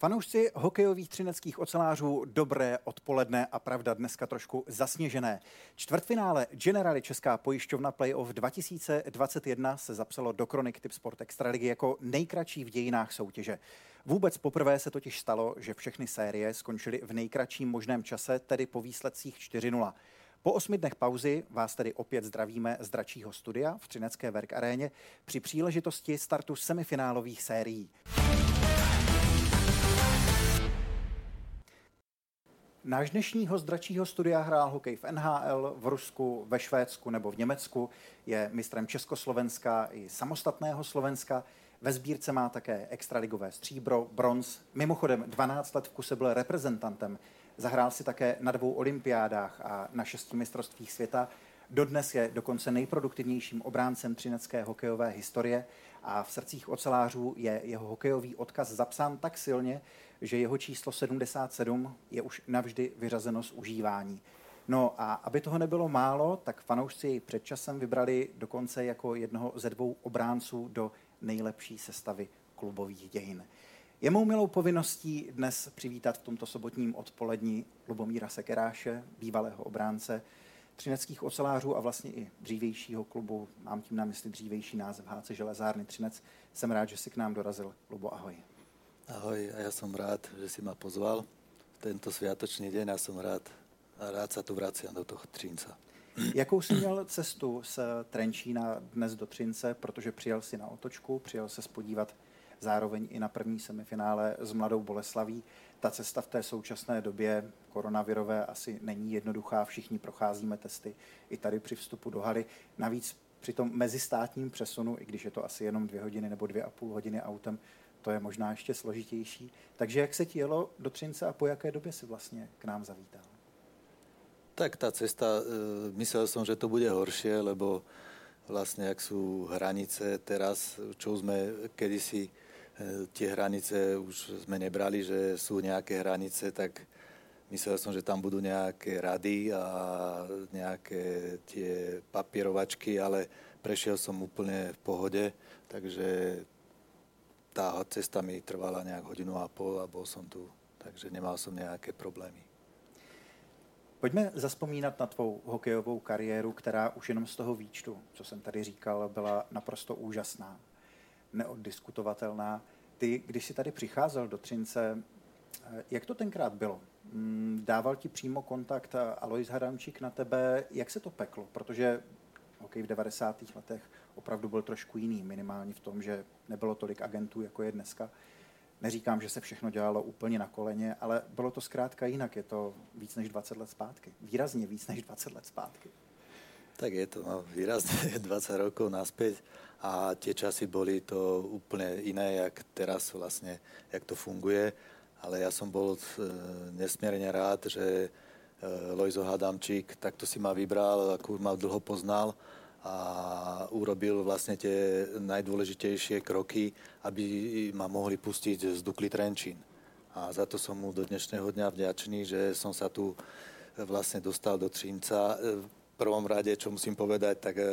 Fanoušci hokejových třineckých ocelářů, dobré odpoledne a pravda dneska trošku zasněžené. Čtvrtfinále Generali Česká pojišťovna Playoff 2021 se zapsalo do kronik Typ Sport Extraligy jako nejkratší v dějinách soutěže. Vůbec poprvé se totiž stalo, že všechny série skončily v nejkratším možném čase, tedy po výsledcích 4-0. Po osmi dnech pauzy vás tedy opět zdravíme z dračího studia v Třinecké Verk aréně při příležitosti startu semifinálových sérií. Náš dnešní host dračího studia hrál hokej v NHL, v Rusku, ve Švédsku nebo v Německu, je mistrem Československa i samostatného Slovenska. Ve sbírce má také extraligové stříbro, bronz. Mimochodem 12 let v kuse byl reprezentantem. Zahrál si také na dvou olympiádách a na šesti mistrovstvích světa. Dodnes je dokonce nejproduktivnějším obráncem třinecké hokejové historie a v srdcích ocelářů je jeho hokejový odkaz zapsán tak silně, že jeho číslo 77 je už navždy vyřazeno z užívání. No a aby toho nebylo málo, tak fanoušci před časem vybrali dokonce jako jednoho ze dvou obránců do nejlepší sestavy klubových dějin. Je mou milou povinností dnes přivítat v tomto sobotním odpolední Lubomíra Sekeráše, bývalého obránce třineckých ocelářů a vlastně i dřívějšího klubu, mám tím na mysli dřívější název HC Železárny Třinec. Jsem rád, že si k nám dorazil. Lubo, ahoj. Ahoj, a ja som rád, že si ma pozval v tento sviatočný deň a som rád, a rád sa tu vraciam do toho Třinca. Jakou jsi měl cestu z Trenčína dnes do Třince, protože přijel si na otočku, přijel se spodívat zároveň i na první semifinále s Mladou Boleslaví. Ta cesta v té současné době koronavirové asi není jednoduchá, všichni procházíme testy i tady při vstupu do haly. Navíc při tom mezistátním přesunu, i když je to asi jenom dvě hodiny nebo dvě a půl hodiny autem, to je možná ještě složitější. Takže jak se ti jelo do Třince a po jaké době si vlastně k nám zavítal? Tak tá cesta, e, myslel som, že to bude horšie, lebo vlastne ak sú hranice teraz, čo sme kedysi e, tie hranice už sme nebrali, že sú nejaké hranice, tak myslel som, že tam budú nejaké rady a nejaké tie papierovačky, ale prešiel som úplne v pohode, takže tá cesta mi trvala nejak hodinu a pol a bol som tu, takže nemal som nejaké problémy. Pojďme zaspomínat na tvou hokejovou kariéru, která už jenom z toho výčtu, co jsem tady říkal, byla naprosto úžasná, neoddiskutovatelná. Ty, když jsi tady přicházel do Třince, jak to tenkrát bylo? Mm, dával ti přímo kontakt Alois Hadamčík na tebe? Jak se to peklo? Protože hokej v 90. letech opravdu byl trošku jiný, minimálně v tom, že nebylo tolik agentů, jako je dneska. Neříkám, že se všechno dělalo úplně na koleně, ale bylo to zkrátka jinak. Je to víc než 20 let zpátky. Výrazně víc než 20 let zpátky. Tak je to no, výrazne 20 rokov naspäť a tie časy boli to úplne iné, jak teraz vlastne, jak to funguje. Ale ja som bol e, nesmierne rád, že e, Lojzo Hadamčík takto si ma vybral, ako ma dlho poznal a urobil vlastne tie najdôležitejšie kroky, aby ma mohli pustiť z Dukly Trenčín. A za to som mu do dnešného dňa vďačný, že som sa tu vlastne dostal do Třínca. V prvom rade, čo musím povedať, tak e,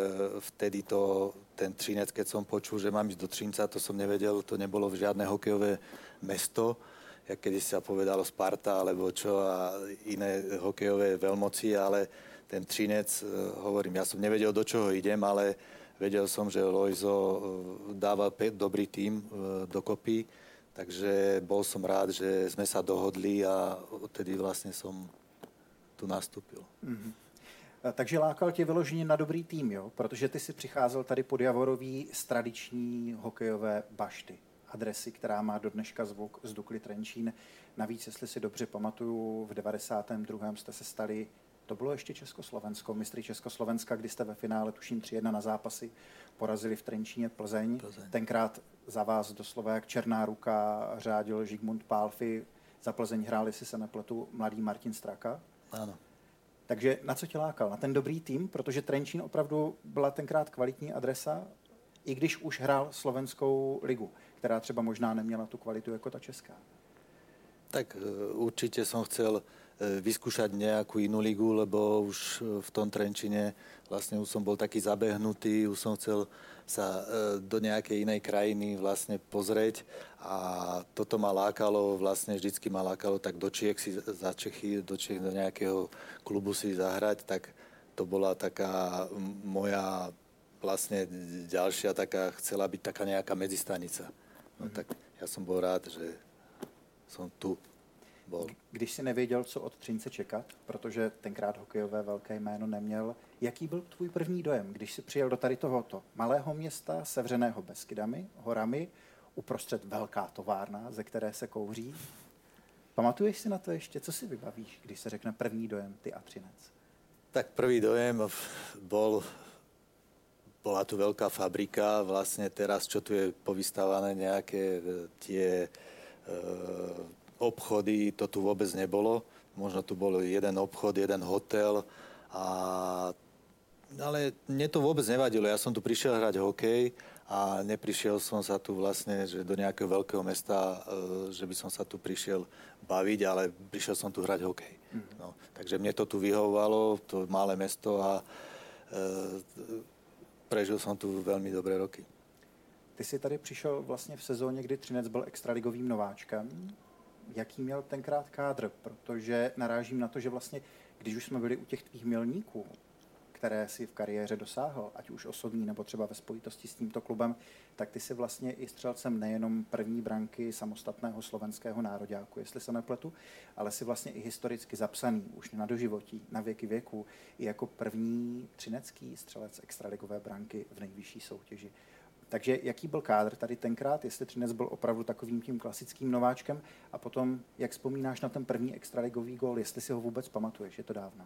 vtedy to, ten Třinec, keď som počul, že mám ísť do Třínca, to som nevedel, to nebolo žiadne hokejové mesto, jak kedy sa povedalo Sparta alebo čo a iné hokejové veľmoci, ale ten Třinec, eh, hovorím, ja som nevedel, do čoho idem, ale vedel som, že Lojzo eh, dáva dobrý tým eh, dokopy, takže bol som rád, že sme sa dohodli a odtedy vlastne som tu nastúpil. Mm-hmm. Takže lákal tě vyloženě na dobrý tým, jo? Protože ty si přicházel tady pod Javorový z tradiční hokejové bašty adresy, která má do dneška zvuk z Dukly Trenčín. Navíc, jestli si dobře pamatuju, v 92. jste se stali to bylo ještě Československo, mistry Československa, kdy jste ve finále, tuším 3-1 na zápasy, porazili v Trenčíně Plzeň. Plzeň. Tenkrát za vás doslova jak černá ruka řádil Žigmund Pálfy. Za Plzeň hráli si se nepletu mladý Martin Straka. Ano. Takže na co tě lákal? Na ten dobrý tým, protože Trenčín opravdu byla tenkrát kvalitní adresa, i když už hrál slovenskou ligu, která třeba možná neměla tu kvalitu jako ta česká. Tak e, určite som chcel vyskúšať nejakú inú ligu, lebo už v tom Trenčine vlastne už som bol taký zabehnutý, už som chcel sa do nejakej inej krajiny vlastne pozrieť. A toto ma lákalo, vlastne vždycky ma lákalo tak do Čiech si za Čechy, do Čiech do nejakého klubu si zahrať, tak to bola taká moja vlastne ďalšia taká, chcela byť taká nejaká medzistanica. No tak já jsem byl rád, že jsem tu bol. Když si nevěděl, co od Třince čekat, protože tenkrát hokejové velké jméno neměl, jaký byl tvůj první dojem, když si přijel do tady tohoto malého města, sevřeného Beskydami, horami, uprostřed velká továrna, ze které se kouří? Pamatuješ si na to ještě? Co si vybavíš, když se řekne první dojem ty a Třinec? Tak prvý dojem bol bola tu veľká fabrika, vlastne teraz, čo tu je povystávané nejaké e, tie e, obchody, to tu vôbec nebolo. Možno tu bol jeden obchod, jeden hotel, a, ale mne to vôbec nevadilo. Ja som tu prišiel hrať hokej a neprišiel som sa tu vlastne že do nejakého veľkého mesta, e, že by som sa tu prišiel baviť, ale prišiel som tu hrať hokej. Mm. No, takže mne to tu vyhovovalo, to malé mesto a e, prežil jsem tu velmi dobré roky. Ty jsi tady přišel vlastně v sezóně, kdy Třinec byl extraligovým nováčkem. Jaký měl tenkrát kádr? Protože narážím na to, že vlastně, když už jsme byli u těch tvých milníků, které si v kariéře dosáhl, ať už osobní nebo třeba ve spojitosti s tímto klubem, tak ty si vlastně i střelcem nejenom první branky samostatného slovenského nároďáku, jestli se nepletu, ale si vlastně i historicky zapsaný už na doživotí, na věky věku, i jako první třinecký střelec extraligové branky v nejvyšší soutěži. Takže jaký byl kádr tady tenkrát, jestli Třinec byl opravdu takovým tím klasickým nováčkem a potom, jak vzpomínáš na ten první extraligový gól, jestli si ho vůbec pamatuješ, je to dávno.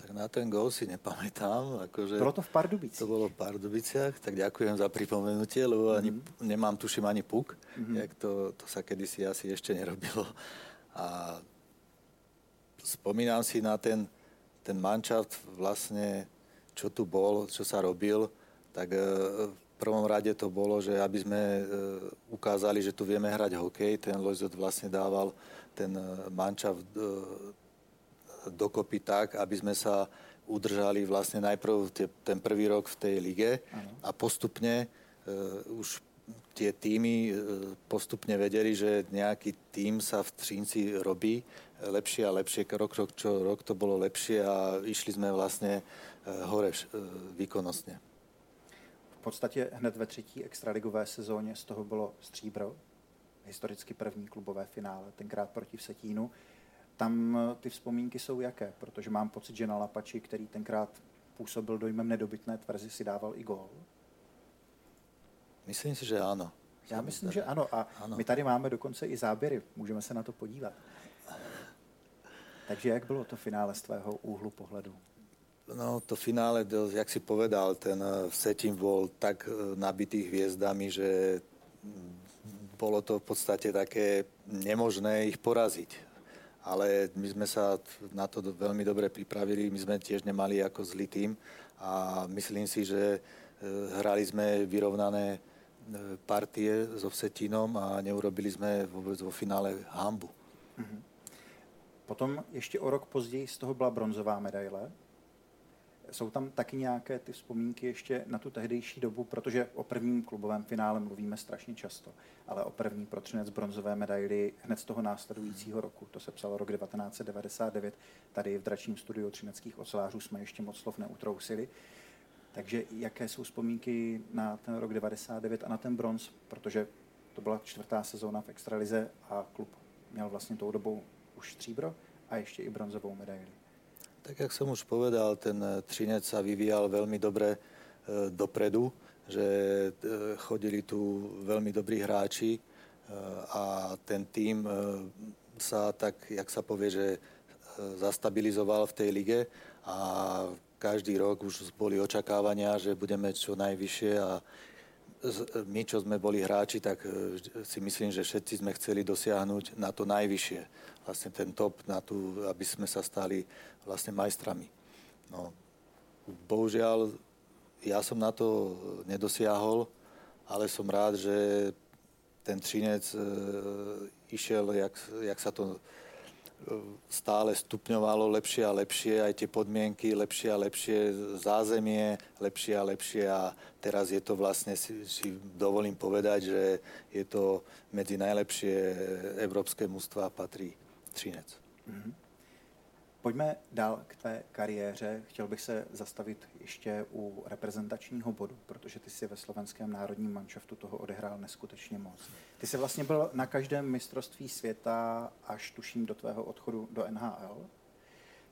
Tak na ten gol si nepamätám. Akože bolo to v Pardubiciach? To bolo v Pardubiciach, tak ďakujem za pripomenutie, lebo mm-hmm. ani, nemám, tuším, ani puk, mm-hmm. jak to, to sa kedysi asi ešte nerobilo. A spomínam si na ten, ten manšaft vlastne, čo tu bol, čo sa robil, tak e, v prvom rade to bolo, že aby sme e, ukázali, že tu vieme hrať hokej, ten Lojzot vlastne dával ten e, manšaft dokopy tak, aby sme sa udržali vlastne najprv tie, ten prvý rok v tej lige ano. a postupne uh, už tie týmy postupne vedeli, že nejaký tým sa v Třínci robí lepšie a lepšie. Rok, rok, čo rok to bolo lepšie a išli sme vlastne hore výkonnostne. V podstatě hned ve třetí extraligové sezóně z toho bylo stříbro, historicky první klubové finále, tenkrát proti Vsetínu tam eh, ty vzpomínky jsou jaké? Protože mám pocit, že na Lapači, který tenkrát působil dojmem nedobytné tvrzi, si dával i gól. Myslím si, že ano. Já myslím, že ano. A ano. my tady máme dokonce i záběry. Můžeme se na to podívat. Takže jak bylo to finále z tvého úhlu pohledu? No, to finále, jak si povedal, ten eh, setím bol tak eh, nabitý hviezdami, že bolo to v podstate také nemožné ich poraziť ale my sme sa na to veľmi dobre pripravili. My sme tiež nemali ako zlý tým a myslím si, že e, hrali sme vyrovnané partie so Vsetínom a neurobili sme vôbec vo finále hambu. Mm-hmm. Potom ještě o rok později z toho byla bronzová medaile jsou tam taky nějaké ty vzpomínky ještě na tu tehdejší dobu, protože o prvním klubovém finále mluvíme strašně často, ale o první protřinec bronzové medaily hned z toho následujícího roku, to se psalo rok 1999, tady v dračním studiu třineckých ocelářů jsme ještě moc slov neutrousili. Takže jaké jsou vzpomínky na ten rok 99 a na ten bronz, protože to byla čtvrtá sezóna v extralize a klub měl vlastně tou dobou už stříbro a ještě i bronzovou medaili. Tak jak som už povedal, ten eh, Třinec sa vyvíjal veľmi dobre eh, dopredu, že eh, chodili tu veľmi dobrí hráči a ten tým sa tak, jak sa povie, že zastabilizoval v tej lige a každý rok už boli očakávania, že budeme čo najvyššie a my, čo sme boli hráči, tak si myslím, že všetci sme chceli dosiahnuť na to najvyššie. Vlastne ten top, na tú, aby sme sa stali vlastne majstrami. No, bohužiaľ, ja som na to nedosiahol, ale som rád, že ten Třinec e, išiel, jak, jak sa to stále stupňovalo lepšie a lepšie, aj tie podmienky lepšie a lepšie, zázemie lepšie a lepšie a teraz je to vlastne, si, si dovolím povedať, že je to medzi najlepšie európske mužstva patrí Třinec. Mm-hmm. Pojďme dál k tvé kariéře. Chtěl bych se zastavit ještě u reprezentačního bodu, protože ty si ve slovenském národním manšaftu toho odehrál neskutečně moc. Ty jsi vlastně byl na každém mistrovství světa až tuším do tvého odchodu do NHL.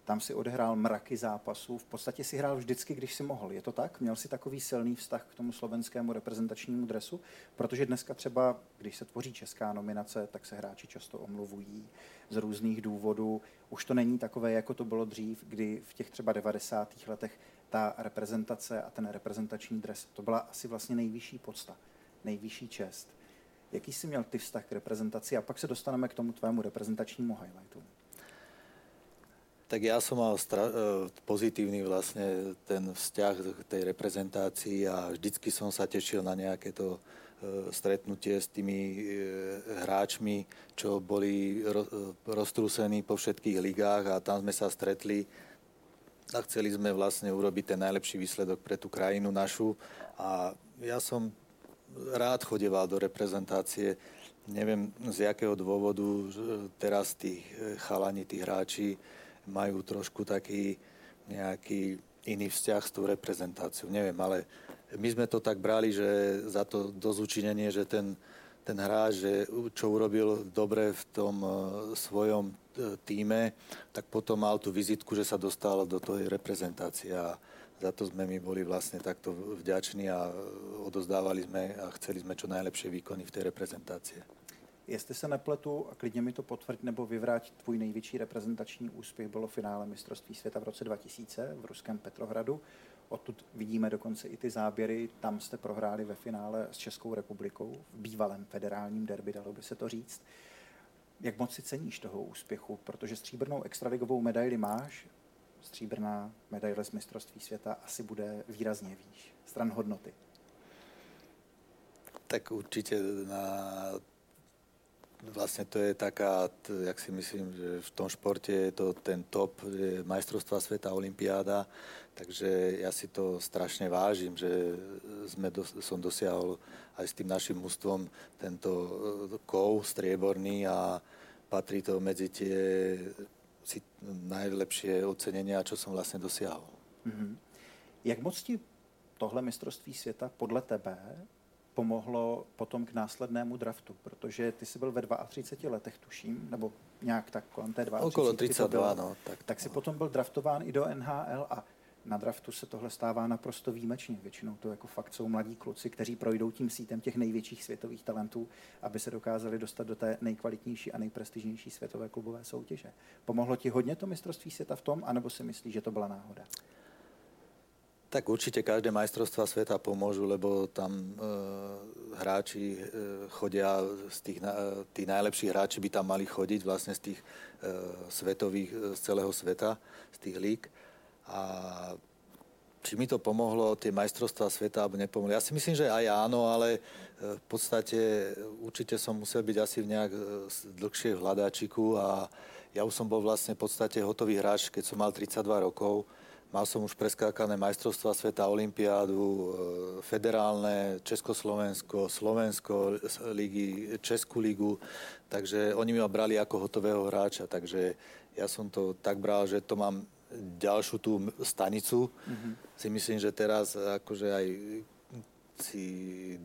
Tam si odehrál mraky zápasů. V podstatě si hrál vždycky, když si mohl. Je to tak? Měl si takový silný vztah k tomu slovenskému reprezentačnímu dresu? Protože dneska třeba, když se tvoří česká nominace, tak se hráči často omluvují z různých důvodů. Už to není takové, jako to bylo dřív, kdy v těch třeba 90. letech ta reprezentace a ten reprezentační dres, to byla asi vlastně nejvyšší podsta, nejvyšší čest. Jaký jsi měl ty vztah k reprezentaci? A pak se dostaneme k tomu tvému reprezentačnímu highlightu. Tak ja som mal stra- e, pozitívny vlastne ten vzťah k tej reprezentácii a vždycky som sa tešil na nejaké to e, stretnutie s tými e, hráčmi, čo boli roztrúsení po všetkých ligách a tam sme sa stretli a chceli sme vlastne urobiť ten najlepší výsledok pre tú krajinu našu a ja som rád chodeval do reprezentácie. Neviem z jakého dôvodu teraz tých chalani, tí hráči majú trošku taký nejaký iný vzťah s tou reprezentáciou. Neviem, ale my sme to tak brali, že za to dozučinenie, že ten, ten hráč, že čo urobil dobre v tom uh, svojom uh, týme, tak potom mal tú vizitku, že sa dostal do tej reprezentácie a za to sme my boli vlastne takto vďační a odozdávali sme a chceli sme čo najlepšie výkony v tej reprezentácie. Jestli se nepletu, a klidně mi to potvrď nebo vyvrátit, tvůj největší reprezentační úspěch bylo finále mistrovství světa v roce 2000 v ruském Petrohradu. Odtud vidíme dokonce i ty záběry. Tam jste prohráli ve finále s Českou republikou v bývalém federálním derby, dalo by se to říct. Jak moc si ceníš toho úspěchu? Protože stříbrnou extraligovou medaili máš, stříbrná medaile z mistrovství světa asi bude výrazně výš. Stran hodnoty. Tak určitě na Vlastne to je taká, jak si myslím, že v tom športe je to ten top, majstrovstva sveta, olimpiáda, takže ja si to strašne vážim, že sme do, som dosiahol aj s tým našim mústvom tento e, kov strieborný a patrí to medzi tie najlepšie ocenenia, čo som vlastne dosiahol. Mm-hmm. Jak moc ti tohle mistrovství světa podle tebe pomohlo potom k následnému draftu, protože ty jsi byl ve 32 letech, tuším, nebo nějak tak kolem té 32. Okolo 32, no. Tak, tak si potom byl draftován i do NHL a na draftu se tohle stává naprosto výjimečně. Většinou to jako fakt jsou mladí kluci, kteří projdou tím sítem těch největších světových talentů, aby se dokázali dostat do té nejkvalitnější a nejprestižnější světové klubové soutěže. Pomohlo ti hodně to mistrovství světa v tom, anebo si myslíš, že to byla náhoda? Tak určite každé majstrovstvá sveta pomôžu, lebo tam e, hráči e, chodia, z tých, e, tí najlepší hráči by tam mali chodiť vlastne z tých e, svetových, z celého sveta, z tých lík. A či mi to pomohlo, tie majstrovstvá sveta, alebo nepomohli. Ja si myslím, že aj áno, ale v podstate určite som musel byť asi v nejak dlhšie v a ja už som bol vlastne v podstate hotový hráč, keď som mal 32 rokov Mal som už preskákané majstrovstva sveta, olimpiádu, e, federálne, Československo, Slovensko, ligy, Českú ligu, takže oni mi ma brali ako hotového hráča, takže ja som to tak bral, že to mám ďalšiu tú stanicu. Mm-hmm. Si myslím, že teraz akože aj si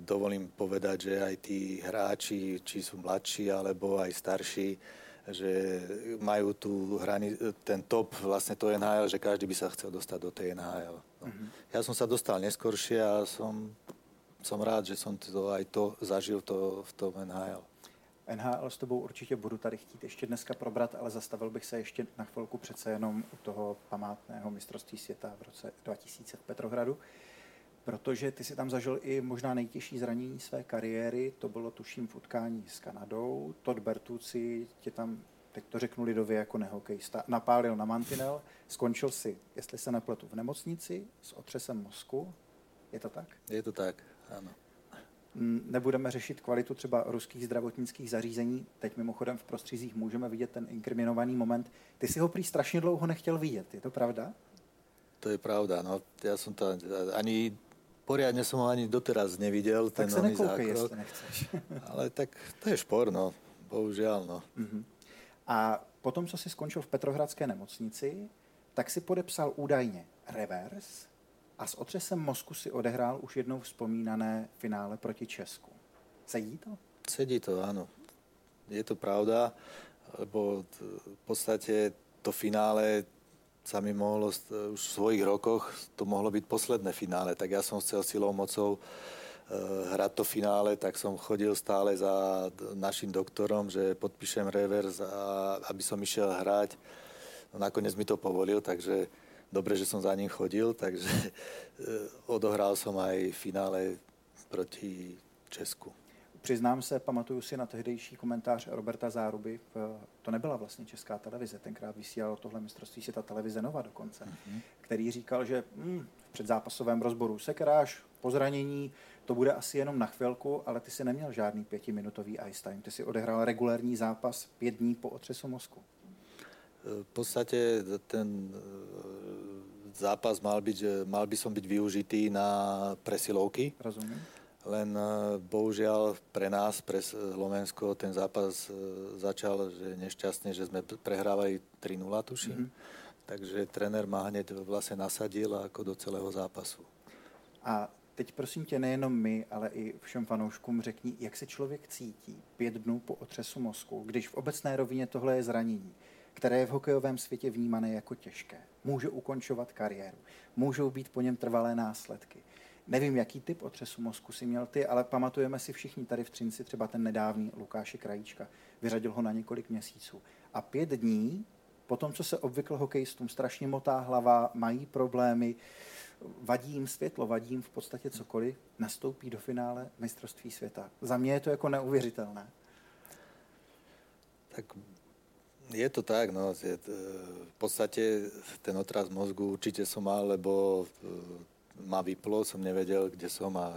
dovolím povedať, že aj tí hráči, či sú mladší alebo aj starší, že majú tu hrani, ten top, vlastne to NHL, že každý by sa chcel dostať do tej NHL. No. Mm-hmm. Ja som sa dostal neskoršie a som, som rád, že som to, aj to zažil to, v tom NHL. NHL s tebou určitě budu tady chtít ještě dneska probrat, ale zastavil bych se ještě na chvilku přece jenom u toho památného mistrovství světa v roce 2000 v Petrohradu protože ty si tam zažil i možná nejtěžší zranění své kariéry, to bylo tuším v utkání s Kanadou. Todd Bertucci tě tam, teď to řeknu lidově jako nehokejista, napálil na mantinel, skončil si, jestli se nepletu, v nemocnici s otřesem mozku. Je to tak? Je to tak, ano. Nebudeme řešit kvalitu třeba ruských zdravotnických zařízení. Teď mimochodem v prostřizích můžeme vidět ten inkriminovaný moment. Ty si ho prý strašně dlouho nechtěl vidět, je to pravda? To je pravda, no. Já jsem to ani poriadne som ho ani doteraz nevidel, tak ten nový zákrok. jestli nechceš. Ale tak to je špor, no. Bohužiaľ, no. Uh-huh. A potom, co si skončil v Petrohradské nemocnici, tak si podepsal údajně revers a s otřesem mozku si odehrál už jednou vzpomínané finále proti Česku. Sedí to? Sedí to, áno. Je to pravda, lebo v podstate to finále sa mi mohlo už v svojich rokoch, to mohlo byť posledné finále, tak ja som chcel silou mocou eh, hrať to finále, tak som chodil stále za našim doktorom, že podpíšem revers, a aby som išiel hrať. No, nakoniec mi to povolil, takže dobre, že som za ním chodil, takže eh, odohral som aj finále proti Česku. Přiznám se, pamatuju si na tehdejší komentář Roberta Záruby. To nebyla vlastně česká televize, tenkrát vysílala tohle mistrovství světa televize Nova dokonce, mm-hmm. který říkal, že hm, v předzápasovém rozboru sekeráš po zranění, to bude asi jenom na chvilku, ale ty si neměl žádný pětiminutový ice time. Ty si odehrál regulární zápas pět dní po otřesu mozku. V podstate ten e, zápas mal, byť, mal by som byť využitý na presilovky. Rozumím len e, bohužiaľ pre nás, pre Slovensko, ten zápas e, začal že nešťastne, že sme prehrávali 3-0, tuším. Mm-hmm. Takže trenér ma hneď vlastne nasadil ako do celého zápasu. A teď prosím tě, nejenom my, ale i všem fanouškům řekni, jak se člověk cítí pět dnů po otřesu mozku, když v obecné rovině tohle je zranění, které je v hokejovém světě vnímané jako těžké. Může ukončovat kariéru, můžou být po něm trvalé následky. Nevím, jaký typ otřesu mozku si měl ty, ale pamatujeme si všichni tady v Třinci třeba ten nedávný Lukáše Krajíčka. Vyřadil ho na několik měsíců. A pět dní, po tom, co se obvykle hokejistům strašně motá hlava, mají problémy, vadí jim světlo, vadí jim v podstatě cokoliv, nastoupí do finále mistrovství světa. Za mě je to jako neuvěřitelné. Tak je to tak, no. v podstate ten otraz mozgu určite som mal, lebo ma vyplo, som nevedel, kde som a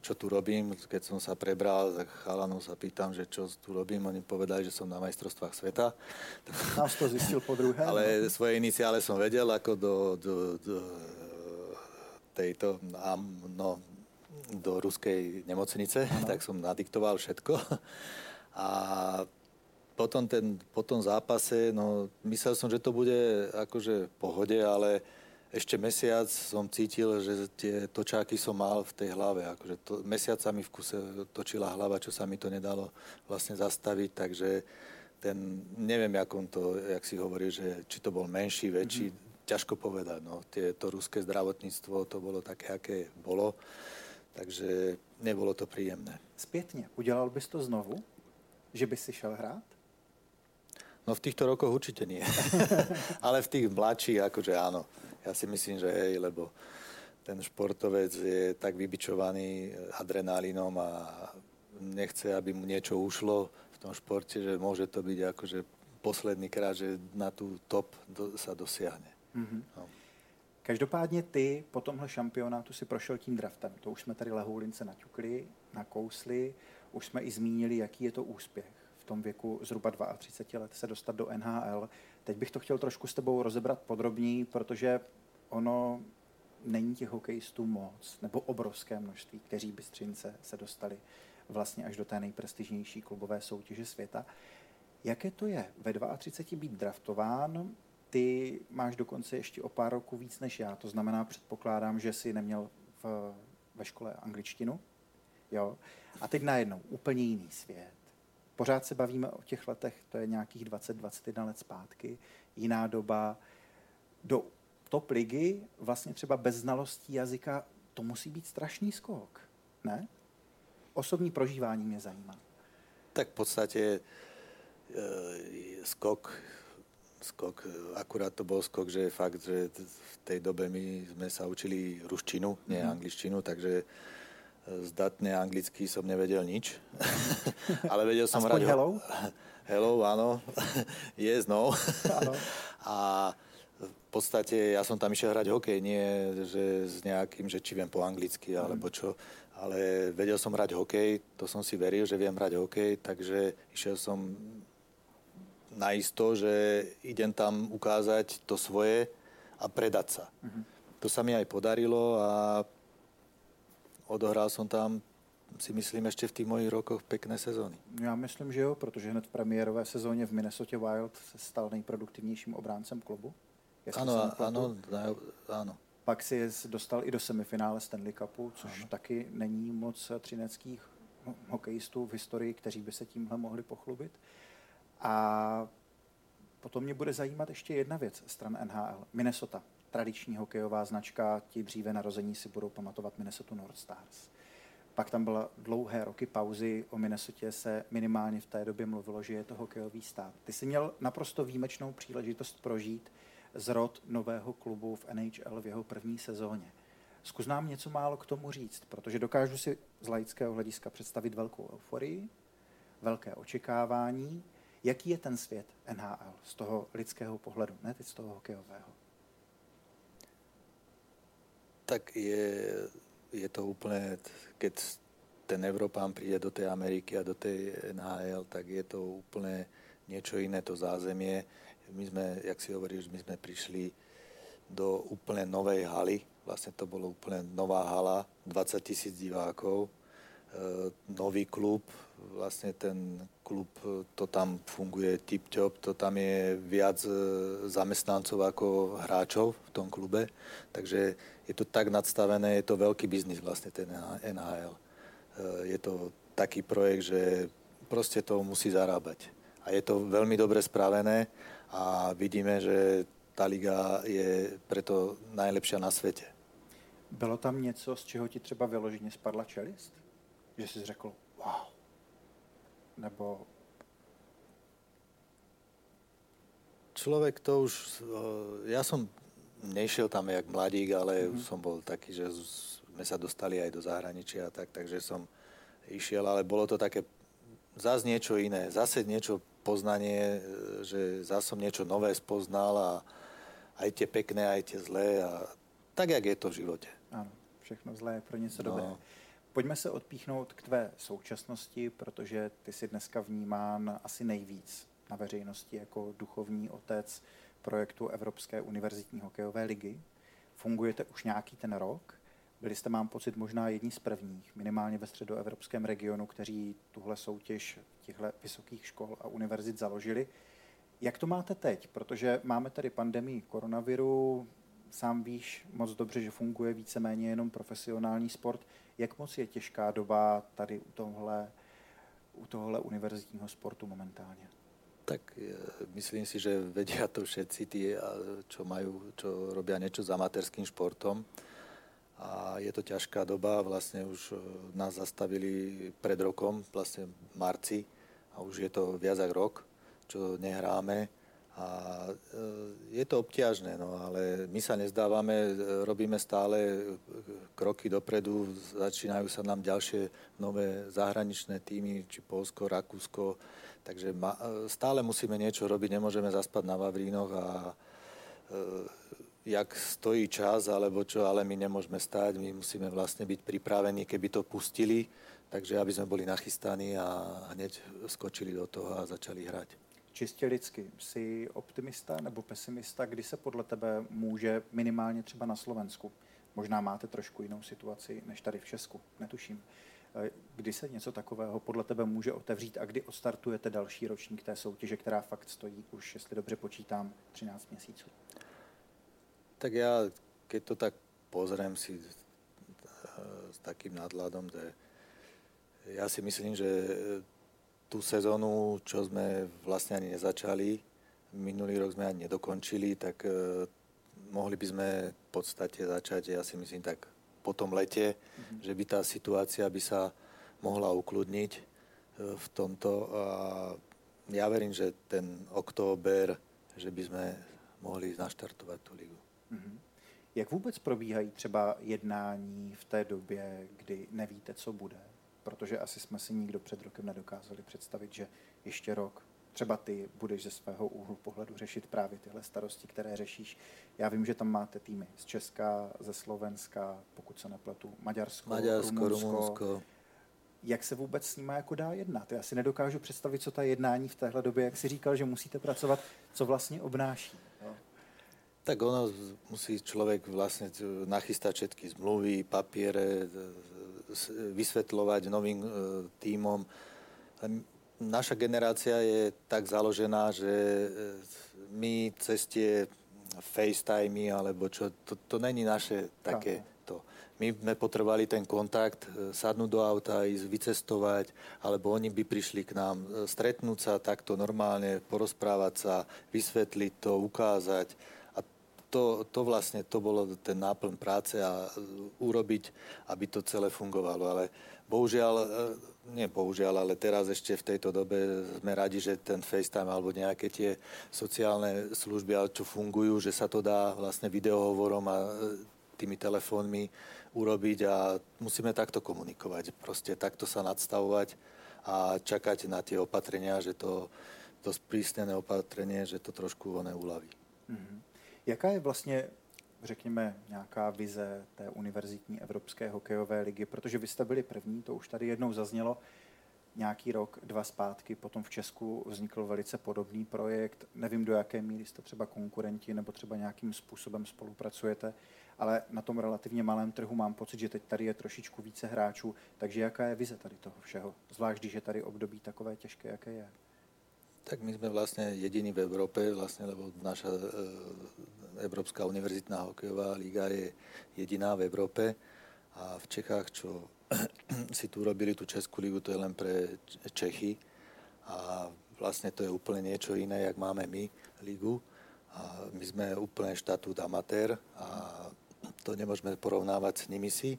čo tu robím. Keď som sa prebral, tak chalanov sa pýtam, že čo tu robím. Oni povedali, že som na majstrovstvách sveta. Nás to zistil po druhé. Ale svoje iniciále som vedel, ako do, do, do tejto, no, do ruskej nemocnice, ano. tak som nadiktoval všetko. A potom, ten, po tom zápase, no, myslel som, že to bude akože v pohode, ale ešte mesiac som cítil, že tie točáky som mal v tej hlave. Akože to, mesiac sa mi v kuse točila hlava, čo sa mi to nedalo vlastne zastaviť, takže ten, neviem, jak on to, jak si hovorí, že či to bol menší, väčší, mm-hmm. ťažko povedať. No. Tie, to ruské zdravotníctvo, to bolo také, aké bolo, takže nebolo to príjemné. Zpětně, udělal bys to znovu? Že by si šel hrát? No v týchto rokoch určite nie. Ale v tých mladších akože áno. Ja si myslím, že hej, lebo ten športovec je tak vybičovaný adrenalinom a nechce, aby mu niečo ušlo v tom športe, že môže to byť akože posledný krát, že na tú top do, sa dosiahne. Mm-hmm. No. Každopádně ty po tomhle šampionátu si prošel tím draftem. To už jsme tady Lehoulince naťukli, nakousli, už jsme i zmínili, jaký je to úspěch v tom věku zhruba 32 let se dostat do NHL. Teď bych to chtěl trošku s tebou rozebrat podrobněji, protože ono není těch hokejistů moc, nebo obrovské množství, kteří by Střince se dostali vlastně až do té nejprestižnější klubové soutěže světa. Jaké to je ve 32 být draftován? Ty máš dokonce ještě o pár roků víc než já, to znamená, předpokládám, že jsi neměl v, ve škole angličtinu. Jo? A teď najednou úplně jiný svět. Pořád se bavíme o těch letech, to je nějakých 20-21 let zpátky, jiná doba. Do top ligy, vlastně třeba bez znalostí jazyka, to musí být strašný skok, ne? Osobní prožívání mě zajímá. Tak v podstatě e, skok, skok, akurát to bol skok, že fakt, že v tej dobe my sme sa učili ruštinu, nie mm-hmm. angličtinu, takže zdatne anglicky som nevedel nič. Ale vedel som Aspoň hrať... hello? Hello, áno. yes, no. Áno. A v podstate ja som tam išiel hrať hokej, nie že s nejakým, že či viem po anglicky mhm. alebo čo, ale vedel som hrať hokej, to som si veril, že viem hrať hokej, takže išiel som na isto, že idem tam ukázať to svoje a predať sa. Mm-hmm. To sa mi aj podarilo a odohral som tam si myslím ještě v těch mojich rokoch pekné sezóny. Já myslím, že jo, protože hned v premiérové sezóně v Minnesota Wild se stal nejproduktivnějším obráncem klubu. Ano, ano, ano. Pak si dostal i do semifinále Stanley Cupu, což ano. taky není moc třineckých hokejistů v historii, kteří by se tímhle mohli pochlubit. A potom mě bude zajímat ještě jedna věc stran NHL. Minnesota, tradiční hokejová značka, ti dříve narození si budou pamatovat Minnesota North Stars. Pak tam byla dlouhé roky pauzy, o Minnesota se minimálně v té době mluvilo, že je to hokejový stát. Ty jsi měl naprosto výjimečnou příležitost prožít zrod nového klubu v NHL v jeho první sezóně. Zkus nám něco málo k tomu říct, protože dokážu si z laického hlediska představit velkou euforii, velké očekávání. Jaký je ten svět NHL z toho lidského pohledu, ne teď z toho hokejového? Tak je, je to úplně, keď ten Evropán přijde do té Ameriky a do té NHL, tak je to úplně něco jiné, to zázemie my sme, jak si hovoríš, my sme prišli do úplne novej haly. Vlastne to bolo úplne nová hala, 20 tisíc divákov, nový klub, vlastne ten klub, to tam funguje tip-top, to tam je viac e, zamestnancov ako hráčov v tom klube, takže je to tak nadstavené, je to veľký biznis vlastne ten NHL. Je to taký projekt, že proste to musí zarábať. A je to veľmi dobre spravené a vidíme, že ta liga je preto najlepší na světě. Bylo tam něco, z čeho ti třeba vyloženě spadla čelist? Že jsi řekl, wow. Nebo... Člověk to už... Eh, já jsem nešiel tam jak mladík, ale mm-hmm. som bol taký, že sme sa dostali aj do zahraničia a tak, takže som išiel, ale bolo to také zase niečo iné, zase niečo poznanie, e, že zase som niečo nové spoznal a aj tie pekné, aj tie zlé a tak, jak je to v životě. Ano, všechno zlé je pro něco no. dobré. Pojďme se odpíchnout k tvé současnosti, protože ty jsi dneska vnímán asi nejvíc na veřejnosti jako duchovní otec projektu Evropské univerzitní hokejové ligy. Fungujete už nějaký ten rok byli jste, mám pocit, možná jedni z prvních, minimálně ve středoevropském regionu, kteří tuhle soutěž těchto vysokých škol a univerzit založili. Jak to máte teď? Protože máme tady pandemii koronaviru, sám víš moc dobře, že funguje víceméně jenom profesionální sport. Jak moc je těžká doba tady u tohle, u tohle univerzitního sportu momentálně? Tak e, myslím si, že vedia to všetci tí, čo, majú, čo robia niečo s amatérským športom a je to ťažká doba, vlastne už e, nás zastavili pred rokom, vlastne v marci a už je to viac rok, čo nehráme a e, je to obťažné, no ale my sa nezdávame, e, robíme stále kroky dopredu, začínajú sa nám ďalšie nové zahraničné týmy, či Polsko, Rakúsko, takže stále musíme niečo robiť, nemôžeme zaspať na Vavrínoch a jak stojí čas alebo čo, ale my nemôžeme stať, my musíme vlastne byť pripravení, keby to pustili, takže aby sme boli nachystaní a hneď skočili do toho a začali hrať. Čistě lidsky, jsi optimista nebo pesimista, kdy se podle tebe může minimálně třeba na Slovensku, možná máte trošku jinou situaci než tady v Česku, netuším, eh, kdy se něco takového podle tebe může otevřít a kdy odstartujete další ročník té soutěže, která fakt stojí už, jestli dobře počítám, 13 měsíců? Tak ja, keď to tak pozriem si eh, s takým nadhľadom, že ja si myslím, že tú sezónu, čo sme vlastne ani nezačali, minulý rok sme ani nedokončili, tak uh, mohli by sme v podstate začať, ja si myslím, tak po tom lete, mm-hmm. že by tá situácia by sa mohla ukludniť uh, v tomto. A ja verím, že ten október, že by sme mohli naštartovať tú ligu. Mm-hmm. Jak vůbec probíhají třeba jednání v té době, kdy nevíte, co bude? Protože asi jsme si nikdo před rokem nedokázali představit, že ještě rok třeba ty budeš ze svého úhlu pohledu řešit právě tyhle starosti, které řešíš. Já vím, že tam máte týmy z Česka, ze Slovenska, pokud se nepletu, Maďarsko, Maďarsko Rumunsko. Rumunsko. Jak se vůbec s nimi jako dá jednat? Já si nedokážu představit, co ta jednání v téhle době, jak si říkal, že musíte pracovat, co vlastně obnáší. No. Tak ono musí člověk vlastně nachystat všetky zmluvy, papiere, vysvetľovať novým e, týmom naša generácia je tak založená, že e, my cez tie FaceTime alebo čo, to, to není naše také to. My sme potrebovali ten kontakt, e, sadnúť do auta, ísť vycestovať, alebo oni by prišli k nám, stretnúť sa takto normálne, porozprávať sa, vysvetliť to, ukázať. To, to vlastne, to bolo ten náplň práce a urobiť, aby to celé fungovalo. Ale bohužiaľ nie bohužiaľ, ale teraz ešte v tejto dobe sme radi, že ten FaceTime alebo nejaké tie sociálne služby, ale čo fungujú, že sa to dá vlastne videohovorom a e, tými telefónmi urobiť a musíme takto komunikovať. Proste takto sa nadstavovať a čakať na tie opatrenia, že to, to sprísnené opatrenie, že to trošku ono uľaví. Mm-hmm. Jaká je vlastně řekněme, nějaká vize té univerzitní Evropské hokejové ligy, protože vy jste byli první, to už tady jednou zaznělo, nějaký rok, dva zpátky, potom v Česku vznikl velice podobný projekt. Nevím, do jaké míry jste třeba konkurenti nebo třeba nějakým způsobem spolupracujete, ale na tom relativně malém trhu mám pocit, že teď tady je trošičku více hráčů, takže jaká je vize tady toho všeho? Zvlášť, když je tady období takové těžké, jaké je. Tak my sme vlastne jediní v Európe, vlastne, lebo naša e, Európska univerzitná hokejová liga je jediná v Európe a v Čechách, čo si tu robili tú Českú ligu, to je len pre Čechy a vlastne to je úplne niečo iné, jak máme my ligu. A my sme úplne štatút amatér a to nemôžeme porovnávať s nimi si.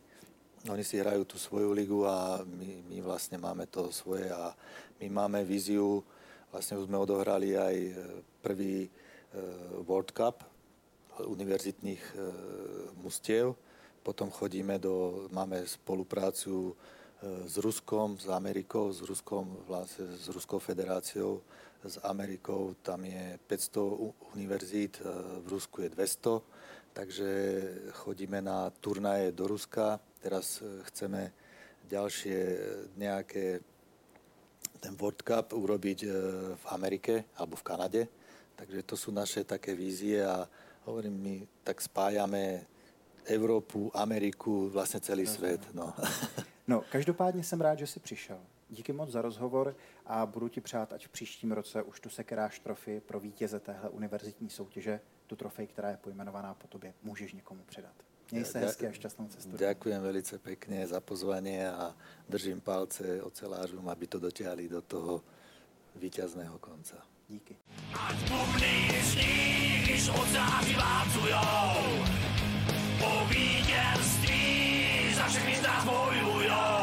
Oni si hrajú tú svoju ligu a my, my vlastne máme to svoje a my máme víziu Vlastne už sme odohrali aj e, prvý e, World Cup univerzitných e, mustiev. Potom chodíme do, máme spoluprácu s Ruskom, s Amerikou, s Ruskom, vlastne s Ruskou federáciou, s Amerikou. Tam je 500 univerzít, v Rusku je 200, takže chodíme na turnaje do Ruska. Teraz chceme ďalšie nejaké ten World Cup urobiť v Amerike alebo v Kanade. Takže to sú naše také vízie a hovorím, my tak spájame Evropu, Ameriku, vlastně celý no, svět. No. no, každopádně jsem rád, že jsi přišel. Díky moc za rozhovor a budu ti přát, ať v příštím roce už tu sekeráš trofy pro vítěze téhle univerzitní soutěže, tu trofej, která je pojmenovaná po tobě, můžeš někomu předat. Měj se hezky a šťastnou cestu. Ďakujem velice pekne za pozvanie a držím palce ocelářům, aby to dotiahli do toho víťazného konca. Díky. Když oceláři válcujou, po vítězství za všechny z nás bojujou.